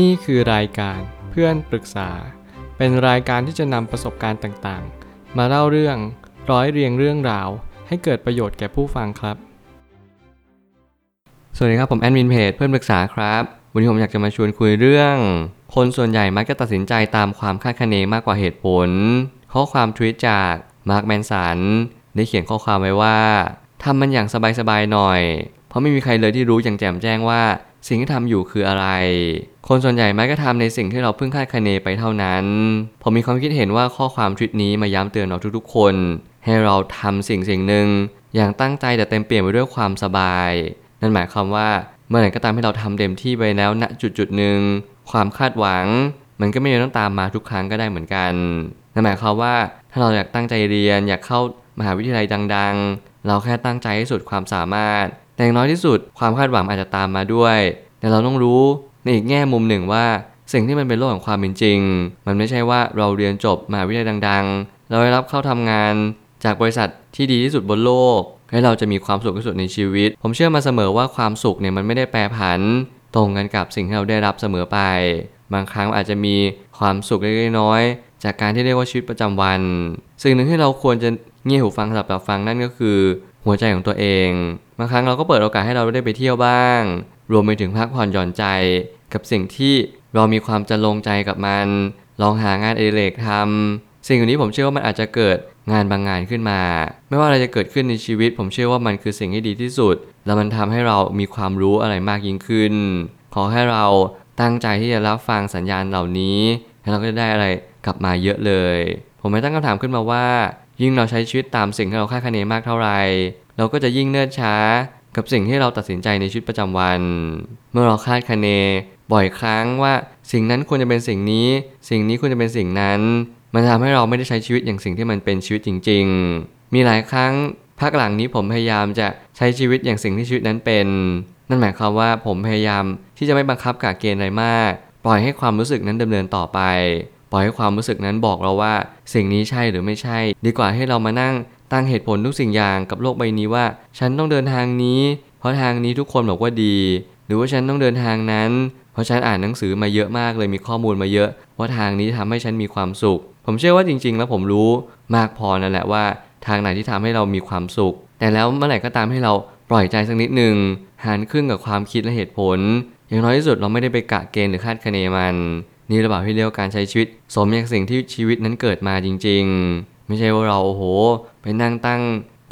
นี่คือรายการเพื่อนปรึกษา เป็นรายการที่จะนำประสบการณ์ต่างๆ มาเล่าเรื่องร้อยเรียงเรื่องราว ให้เกิดประโยชน์แก่ผู้ฟังครับ สวัสดีครับผมแอดมินเพจเพื่อนปรึกษาครับ วันนี้ผมอยากจะมาชวนคุยเรื่อง คนส่วนใหญ่มักจะตัดสินใจตามความคาดคะเนมากกว่าเหตุผล ข้อความทวีตจากมาร์คแมนสันได้เขียนข้อความไว้ว่าทำมันอย่างสบายๆหน่อย เพราะไม่มีใครเลยที่รู้อย่างแจ่มแจ้งว่า สิ่งที่ทำอยู่คืออะไร คนส่วนใหญ่มักจะทำในสิ่งที่เราเพิ่งคาดคะเนไปเท่านั้น ผมมีความคิดเห็นว่าข้อความทวิตนี้มาย้ำเตือนเราทุกๆ คน ให้เราทำสิ่งสิ่งหนึ่งอย่างตั้งใจแต่เต็มเปี่ยมไปด้วยความสบาย นั่นหมายความว่าเมื่อไหร่ก็ตามให้เราทำเต็มที่ไปแล้วณจุดจุดหนึ่งความคาดหวัง มันก็ไม่จำต้องตามมาทุกครั้งก็ได้เหมือนกันนั่นหมายความว่าถ้าเราอยากตั้งใจเรียนอยากเข้ามหาวิทยาลัยดัง ๆ เราแค่ตั้งใจให้สุดความสามารถ แต่อย่างน้อยที่สุดความคาดหวังอาจจะตามมาด้วย แต่เราต้องรู้ในอีกแง่มุมหนึ่งว่า สิ่งที่มันเป็นโลกของความเป็นจริง มันไม่ใช่ว่าเราเรียนจบมหาวิทยาลัยดัง ๆ เราได้รับเข้าทำงานจากบริษัทที่ดีที่สุดบนโลก ให้เราจะมีความสุขที่สุดในชีวิต ผมเชื่อมาเสมอว่าความสุขเนี่ยมันไม่ได้แปรผัน ตรงกันกับสิ่งที่เราได้รับเสมอไป บางครั้งอาจจะมีความสุขเล็กๆน้อยจากการที่เรียกว่าชีวิตประจำวัน สิ่งหนึ่งที่เราควรจะเงี่ยหูฟังสำหรับฟังนั่นก็คือ หัวใจของตัวเองบางครั้งเราก็เปิดโอกาสให้เราได้ไปเที่ยวบ้าง รวมไปถึงพักผ่อนหย่อนใจ กับสิ่งที่เรามีความจะลงใจกับมัน ลองหางานเอดิเรกทำสิ่งเหล่านี้ผมเชื่อว่ามันอาจจะเกิดงานบางงานขึ้นมา ไม่ว่าอะไรจะเกิดขึ้นในชีวิต ผมเชื่อว่ามันคือสิ่งที่ดีที่สุด แล้วมันทำให้เรามีความรู้อะไรมากยิ่งขึ้น ขอให้เราตั้งใจที่จะรับฟังสัญญาณเหล่านี้แล้วเราก็จะได้อะไรกลับมาเยอะเลย ผมไม่ตั้งคำถามขึ้นมาว่า ยิ่งเราใช้ชีวิตตามสิ่งที่เราคาดคะเนมากเท่าไหร่เราก็จะยิ่งเนิ่นช้ากับสิ่งที่เราตัดสินใจในชีวิตประจำวัน เมื่อเราคาดคะเนบ่อยครั้งว่าสิ่งนั้นควรจะเป็นสิ่งนี้ สิ่งนี้ควรจะเป็นสิ่งนั้น มันทำให้เราไม่ได้ใช้ชีวิตอย่างสิ่งที่มันเป็นชีวิตจริง ๆ มีหลายครั้งภาคหลังนี้ผมพยายามจะใช้ชีวิตอย่างสิ่งที่ชีวิตนั้นเป็น นั่นหมายความว่าผมพยายามที่จะไม่บังคับกะเกณฑ์อะไรมาก ปล่อยให้ความรู้สึกนั้นดำเนินต่อไป ปล่อยให้ความรู้สึกนั้นบอกเราว่า สิ่งนี้ใช่หรือไม่ใช่ ดีกว่าให้เรามานั่งตั้งเหตุผลทุกสิ่งอย่างกับโลกใบนี้ว่า ฉันต้องเดินทางนี้ เพราะทางนี้ทุกคนบอกว่าดี หรือว่าฉันต้องเดินทางนั้น เพราะฉันอ่านหนังสือมาเยอะมากเลยมีข้อมูลมาเยอะว่าทางนี้ทำให้ฉันมีความสุข ผมเชื่อว่าจริง ๆ แล้วผมรู้มากพอนั่นแหละว่า ทางไหนที่ทำให้เรามีความสุข แต่แล้วเมื่อไหร่ก็ตามให้เราปล่อยใจสักนิดหนึ่งหารครึ่งกับความคิดและเหตุผล อย่างน้อยที่สุดเราไม่ได้ไปกะเกณฑ์หรือคาดคะเนมัน นี่ระบาดที่เรียกการใช้ชีวิต สมอย่างสิ่งที่ชีวิตนั้นเกิดมาจริง ๆ ไม่ใช่ว่าเราโอ้โห ไปนั่งตั้ง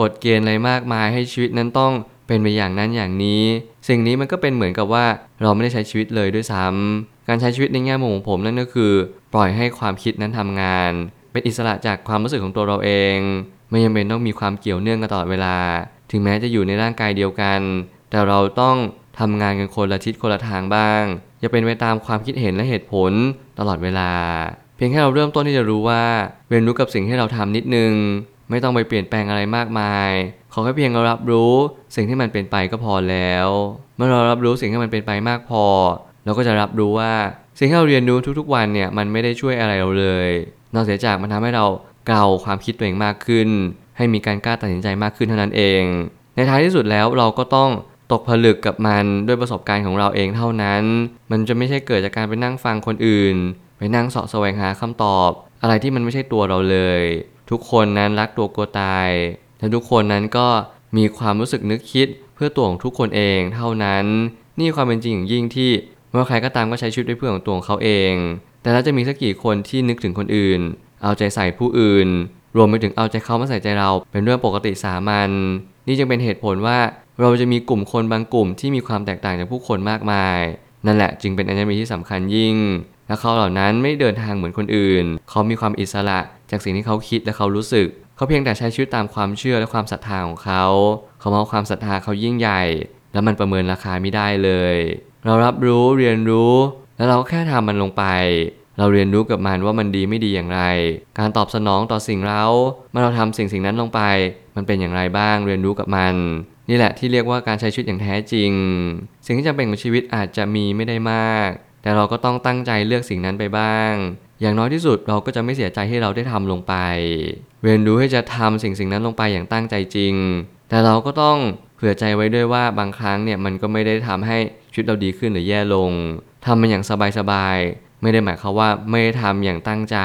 กฎเกณฑ์อะไรมากมายให้ชีวิตนั้นต้องเป็นไปอย่างนั้นอย่างนี้ สิ่งนี้มันก็เป็นเหมือนกับว่าเราไม่ได้ใช้ชีวิตเลยด้วยซ้ำการใช้ชีวิตในแง่มุมของผมนั่นก็คือ ปล่อยให้ความคิดนั้นทำงาน เป็นอิสระจากความรู้สึกของตัวเราเอง ไม่จำเป็นต้องมีความเกี่ยวเนื่องกันตลอดเวลา ถึงแม้จะอยู่ในร่างกายเดียวกัน แต่เราต้องทำงานกันคนละทิศคนละทางบ้าง อย่าเป็นไปตามความคิดเห็นและเหตุผลตลอดเวลา เพียงแค่เราเริ่มต้นที่จะรู้ว่าเรียนรู้กับสิ่งที่เราทำนิดนึง ไม่ต้องไปเปลี่ยนแปลงอะไรมากมาย ขอแค่เพียงเรารับรู้สิ่งที่มันเป็นไปก็พอแล้ว เมื่อเรารับรู้สิ่งที่มันเป็นไปมากพอ เราก็จะรับรู้ว่าสิ่งที่เราเรียนรู้ทุกๆวันเนี่ยมันไม่ได้ช่วยอะไรเราเลย นอกเสียจากมันทำให้เราเกลาความคิดตัวเองมากขึ้น ให้มีการกล้าตัดสินใจมากขึ้นเท่านั้นเอง ในท้ายที่สุดแล้วเราก็ต้อง ตกผลึกกับมันด้วยประสบการณ์ของเราเองเท่านั้น มันจะไม่ใช่เกิดจากการไปนั่งฟังคนอื่น ไปนั่งเสาะแสวงหาคำตอบ อะไรที่มันไม่ใช่ตัวเราเลย ทุกคนนั้นรักตัวกลัวตาย และทุกคนนั้นก็มีความรู้สึกนึกคิดเพื่อตัวของทุกคนเองเท่านั้น นี่ความเป็นจริงอย่างยิ่งที่เมื่อใครก็ตามก็ใช้ชีวิตด้วยเพื่อของตัวของเขาเอง แต่แล้วจะมีสักกี่คนที่นึกถึงคนอื่น เอาใจใส่ผู้อื่น รวมไปถึงเอาใจเขามาใส่ใจเราเป็นเรื่องปกติสามัญนี่จึงเป็นเหตุผลว่า เราจะมีกลุ่มคนบางกลุ่มที่มีความแตกต่างจากผู้คนมากมาย นั่นแหละจึงเป็นอัญมณีที่สำคัญยิ่ง และเขาเหล่านั้นไม่เดินทางเหมือนคนอื่น เขามีความอิสระจากสิ่งที่เขาคิดและเขารู้สึก เขาเพียงแต่ใช้ชีวิตตามความเชื่อและความศรัทธาของเขา เขามองความศรัทธาเขายิ่งใหญ่ และมันประเมินราคาไม่ได้เลย เรารับรู้เรียนรู้ แล้วเราก็แค่ทำมันลงไปเราเรียนรู้กับมันว่ามันดีไม่ดีอย่างไร การตอบสนองต่อสิ่งเราเมื่อเราทำสิ่งสิ่งนั้นลงไป มันเป็นอย่างไรบ้าง เรียนรู้กับมัน นี่แหละที่เรียกว่าการใช้ชีวิตอย่างแท้จริง สิ่งที่จำเป็นของชีวิตอาจจะมีไม่ได้มาก แต่เราก็ต้องตั้งใจเลือกสิ่งนั้นไปบ้าง อย่างน้อยที่สุดเราก็จะไม่เสียใจที่เราได้ทำลงไป เรียนรู้ให้จะทำสิ่งสิ่งนั้นลงไปอย่างตั้งใจจริง แต่เราก็ต้องเผื่อใจไว้ด้วยว่าบางครั้งเนี่ยมันก็ไม่ได้ทำให้ชีวิตเราดีขึ้นหรือแย่ลงทำมันอย่างสบายๆไม่ได้หมายความว่าไม่ได้ทำอย่างตั้งใจ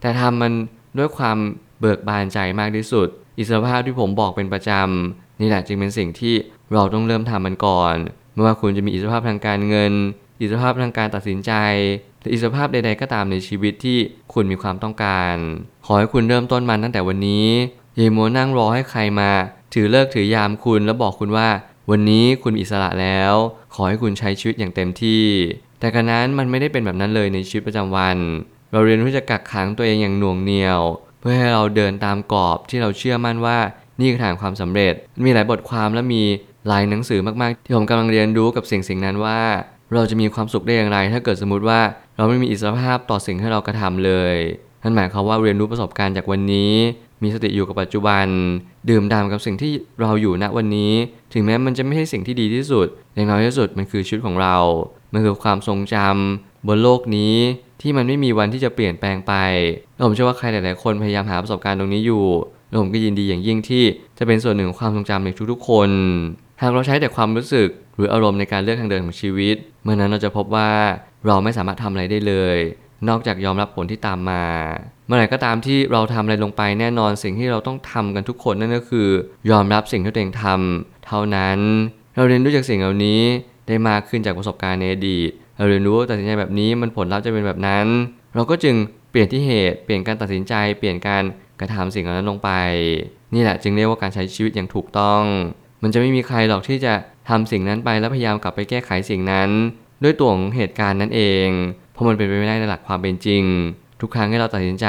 แต่ทำมันด้วยความเบิกบานใจมากที่สุด อิสระภาพที่ผมบอกเป็นประจำ นี่แหละจึงเป็นสิ่งที่เราต้องเริ่มทำมันก่อน ไม่ว่าคุณจะมีอิสรภาพทางการเงิน อิสรภาพทางการตัดสินใจหรืออิสรภาพใด ๆ ก็ตามในชีวิตที่คุณมีความต้องการ ขอให้คุณเริ่มต้นมันตั้งแต่วันนี้อย่มัวนั่งรอให้ใครมา ถือเลิกถือยามคุณแล้วบอกคุณว่า วันนี้คุณมีอิสระแล้ว ขอให้คุณใช้ชีวิตอย่างเต็มที่ แต่การนั้นมันไม่ได้เป็นแบบนั้นเลยในชีวิตประจำวัน เราเรียนรู้จะกักขังตัวเองอย่างหน่วงเหนียว เพื่อให้เราเดินตามกรอบที่เราเชื่อมั่นว่า นี่คือทางความสำเร็จ มีหลายบทความและมีหลายหนังสือมากๆ ที่ผมกำลังเรียนรู้กับสิ่งสิ่งนั้นว่า เราจะมีความสุขได้อย่างไร ถ้าเกิดสมมติว่าเราไม่มีอิสรภาพต่อสิ่งที่เรากระทำเลยนั่นหมายความว่าเรียนรู้ประสบการณ์จากวันนี้ มีสติอยู่กับปัจจุบัน ดื่มด่ำกับสิ่งที่เราอยู่ณวันนี้ ถึงแม้มันจะไม่ใช่สิ่งที่ดีที่สุด อย่างน้อยที่สุดมันคือชีวิตของเรา มันคือความทรงจำบนโลกนี้ที่มันไม่มีวันที่จะเปลี่ยนแปลงไป ผมเชื่อว่าใครหลาย ๆ คนพยายามหาประสบการณ์ตรงนี้อยู่ แล้วผมก็ยินดีอย่างยิ่งที่จะเป็นส่วนหนึ่งของความทรงจำในทุกๆ คน หากเราใช้แต่ความรู้สึกหรืออารมณ์ในการเลือกทางเดินของชีวิต เมื่อนั้นเราจะพบว่าเราไม่สามารถทำอะไรได้เลย นอกจากยอมรับผลที่ตามมา เมื่อไหร่ก็ตามที่เราทำอะไรลงไปแน่นอนสิ่งที่เราต้องทำกันทุกคนนั่นก็คือ ยอมรับสิ่งที่ตัวเองทำเท่านั้น เราเรียนรู้จากสิ่งเหล่านี้ได้มากขึ้นจากประสบการณ์ในอดีต เราเรียนรู้ว่าตัดสินใจแบบนี้มันผลลัพธ์จะเป็นแบบนั้น เราก็จึงเปลี่ยนที่เหตุ เปลี่ยนการตัดสินใจ เปลี่ยนการ กระทำสิ่งเหล่านั้นลงไป นี่แหละจึงเรียกว่าการใช้ชีวิตอย่างถูกต้อง มันจะไม่มีใครหรอกที่จะทำสิ่งนั้นไปแล้วพยายามกลับไปแก้ไขสิ่งนั้น ด้วยตัวของเหตุการณ์นั้นเอง เพราะมันเป็นไปไม่ได้ในหลักความเป็นจริง ทุกครั้งที่เราตัดสินใจ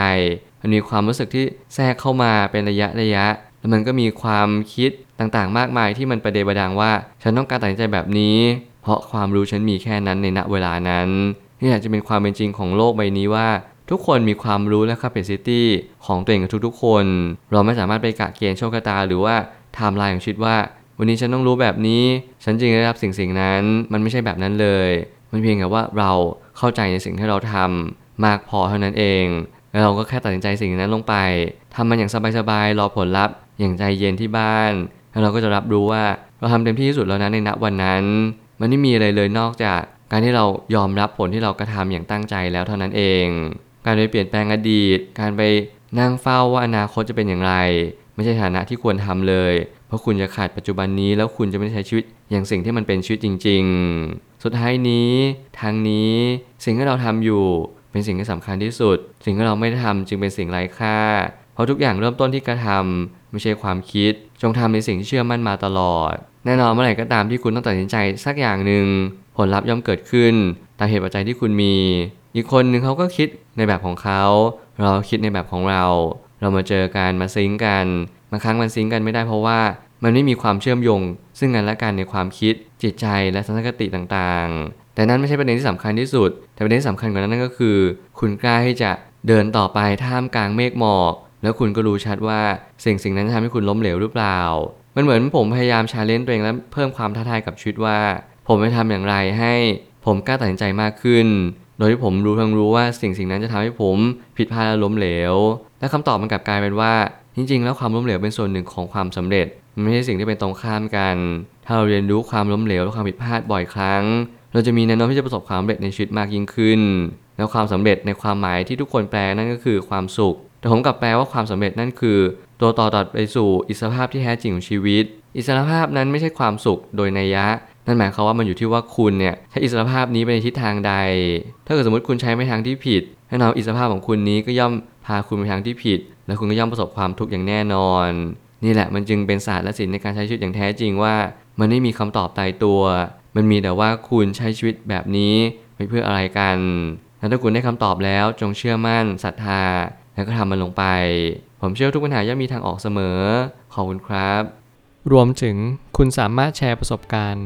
มันมีความรู้สึกที่แทรกเข้ามาเป็นระยะระยะ แล้วมันก็มีความคิดต่างๆ มากมายที่มันประเดประดังว่า ฉันต้องการตัดสินใจแบบนี้ เพราะความรู้ฉันมีแค่นั้นในณเวลานั้นนี่อาจจะเป็นความเป็นจริงของโลกใบนี้ว่า ทุกคนมีความรู้และ capacity ของตัวเองกับทุกๆ คน เราไม่สามารถไปกะเกณฑ์โชคชะตา หรือว่าไทม์ไลน์ของชีวิตว่า วันนี้ฉันต้องรู้แบบนี้ ฉันจึงได้รับสิ่งสิ่งนั้น มันไม่ใช่แบบนั้นเลย มันเพียงแต่ว่าเราเข้าใจในสิ่งที่เราทำมากพอเท่านั้นเอง แล้วเราก็แค่ตัดสินใจสิ่งนั้นลงไปทำมันอย่างสบายๆ รอผลลัพธ์ อย่างใจเย็นที่บ้าน แล้วเราก็จะรับรู้ว่าเราทำเต็มที่ที่สุดแล้วนะในณวันนั้น มันไม่มีอะไรเลยนอกจากการที่เรายอมรับผลที่เรากระทำอย่างตั้งใจแล้วเท่านั้นเอง การไปเปลี่ยนแปลงอดีต การไปนั่งเฝ้าว่าอนาคตจะเป็นอย่างไร ไม่ใช่ฐานะที่ควรทำเลย เพราะคุณจะขาดปัจจุบันนี้แล้วคุณจะไม่ใช้ชีวิต อย่างสิ่งที่มันเป็นชีวิตจริง ๆ สุดท้ายนี้ทางนี้สิ่งที่เราทำอยู่เป็นสิ่งที่สำคัญที่สุด สิ่งที่เราไม่ได้ทำจึงเป็นสิ่งไร้ค่า เพราะทุกอย่างเริ่มต้นที่กระทำไม่ใช่ความคิด จงทำในสิ่งที่เชื่อมั่นมาตลอด แน่นอนเมื่อไหร่ก็ตามที่คุณต้องตัดสินใจสักอย่างหนึ่งผลลัพธ์ย่อมเกิดขึ้นตามเหตุปัจจัยที่คุณมี อีกคนหนึ่งเขาก็คิดในแบบของเขา เราคิดในแบบของเรา เรามาเจอกันมาซิงกันบางครั้งมันซิงกันไม่ได้เพราะว่ามันไม่มีความเชื่อมโยง ซึ่งกันและกันในความคิดจิตใจและทัศนคติต่างๆ แต่นั้นไม่ใช่ประเด็นที่สำคัญที่สุด แต่ประเด็นที่สำคัญกว่านั้นนั่นก็คือ คุณกล้าที่จะเดินต่อไปท่ามกลางเมฆหมอก แล้วคุณก็รู้ชัดว่าสิ่งสิ่งนั้นจะทำให้คุณล้มเหลวหรือเปล่า มันเหมือนผมพยายามชาเลนจ์ตัวเองและเพิ่มความท้าทายกับชีวิตว่า ผมจะทำอย่างไรให้ ผมกล้าตัดสินใจมากขึ้น โดยที่ผมรู้ทั้งรู้ว่าสิ่งสิ่งนั้นจะทำให้ผมผิดพลาดและล้มเหลว และคำตอบมันกลับกลายเป็นว่า จริง ๆ แล้วความล้มเหลวเป็นส่วนหนึ่งของความสำเร็จมันไม่ใช่สิ่งที่เป็นตรงข้ามกัน ถ้าเราเรียนรู้ความล้มเหลวและความผิดพลาดบ่อยครั้ง เราจะมีแนวโน้มที่จะประสบความสำเร็จในชีวิตมากยิ่งขึ้น แล้วความสำเร็จในความหมายที่ทุกคนแปลนั่นก็คือความสุข แต่ผมกลับแปลว่าความสำเร็จนั่นคือ ตัวต่อตัดไปสู่อิสรภาพที่แท้จริงของชีวิต อิสรภาพนั้นไม่ใช่ความสุขโดยนัยยะ นั่นหมายความว่ามันอยู่ที่ว่าคุณเนี่ยใช้อิสรภาพนี้ไปในทิศทางใด ถ้าเกิดสมมติคุณใช้ไปทางที่ผิดแน่นอนอิสรภาพของคุณนี้ก็ย่อมพาคุณไปทางที่ผิด และคุณก็ย่อมประสบความทุกข์อย่างแน่นอน นี่แหละมันจึงเป็นศาสตร์และศิลป์ในการใช้ชีวิตอย่างแท้จริงว่า มันไม่มีคำตอบตายตัว มันมีแต่ว่าคุณใช้ชีวิตแบบนี้ไปเพื่ออะไรกันและถ้าคุณได้คำตอบแล้วจงเชื่อมั่นศรัทธา แล้วก็ทำมันลงไป ผมเชื่อทุกปัญหาย่อมมีทางออกเสมอขอบคุณครับ รวมถึงคุณสามารถแชร์ประสบการณ์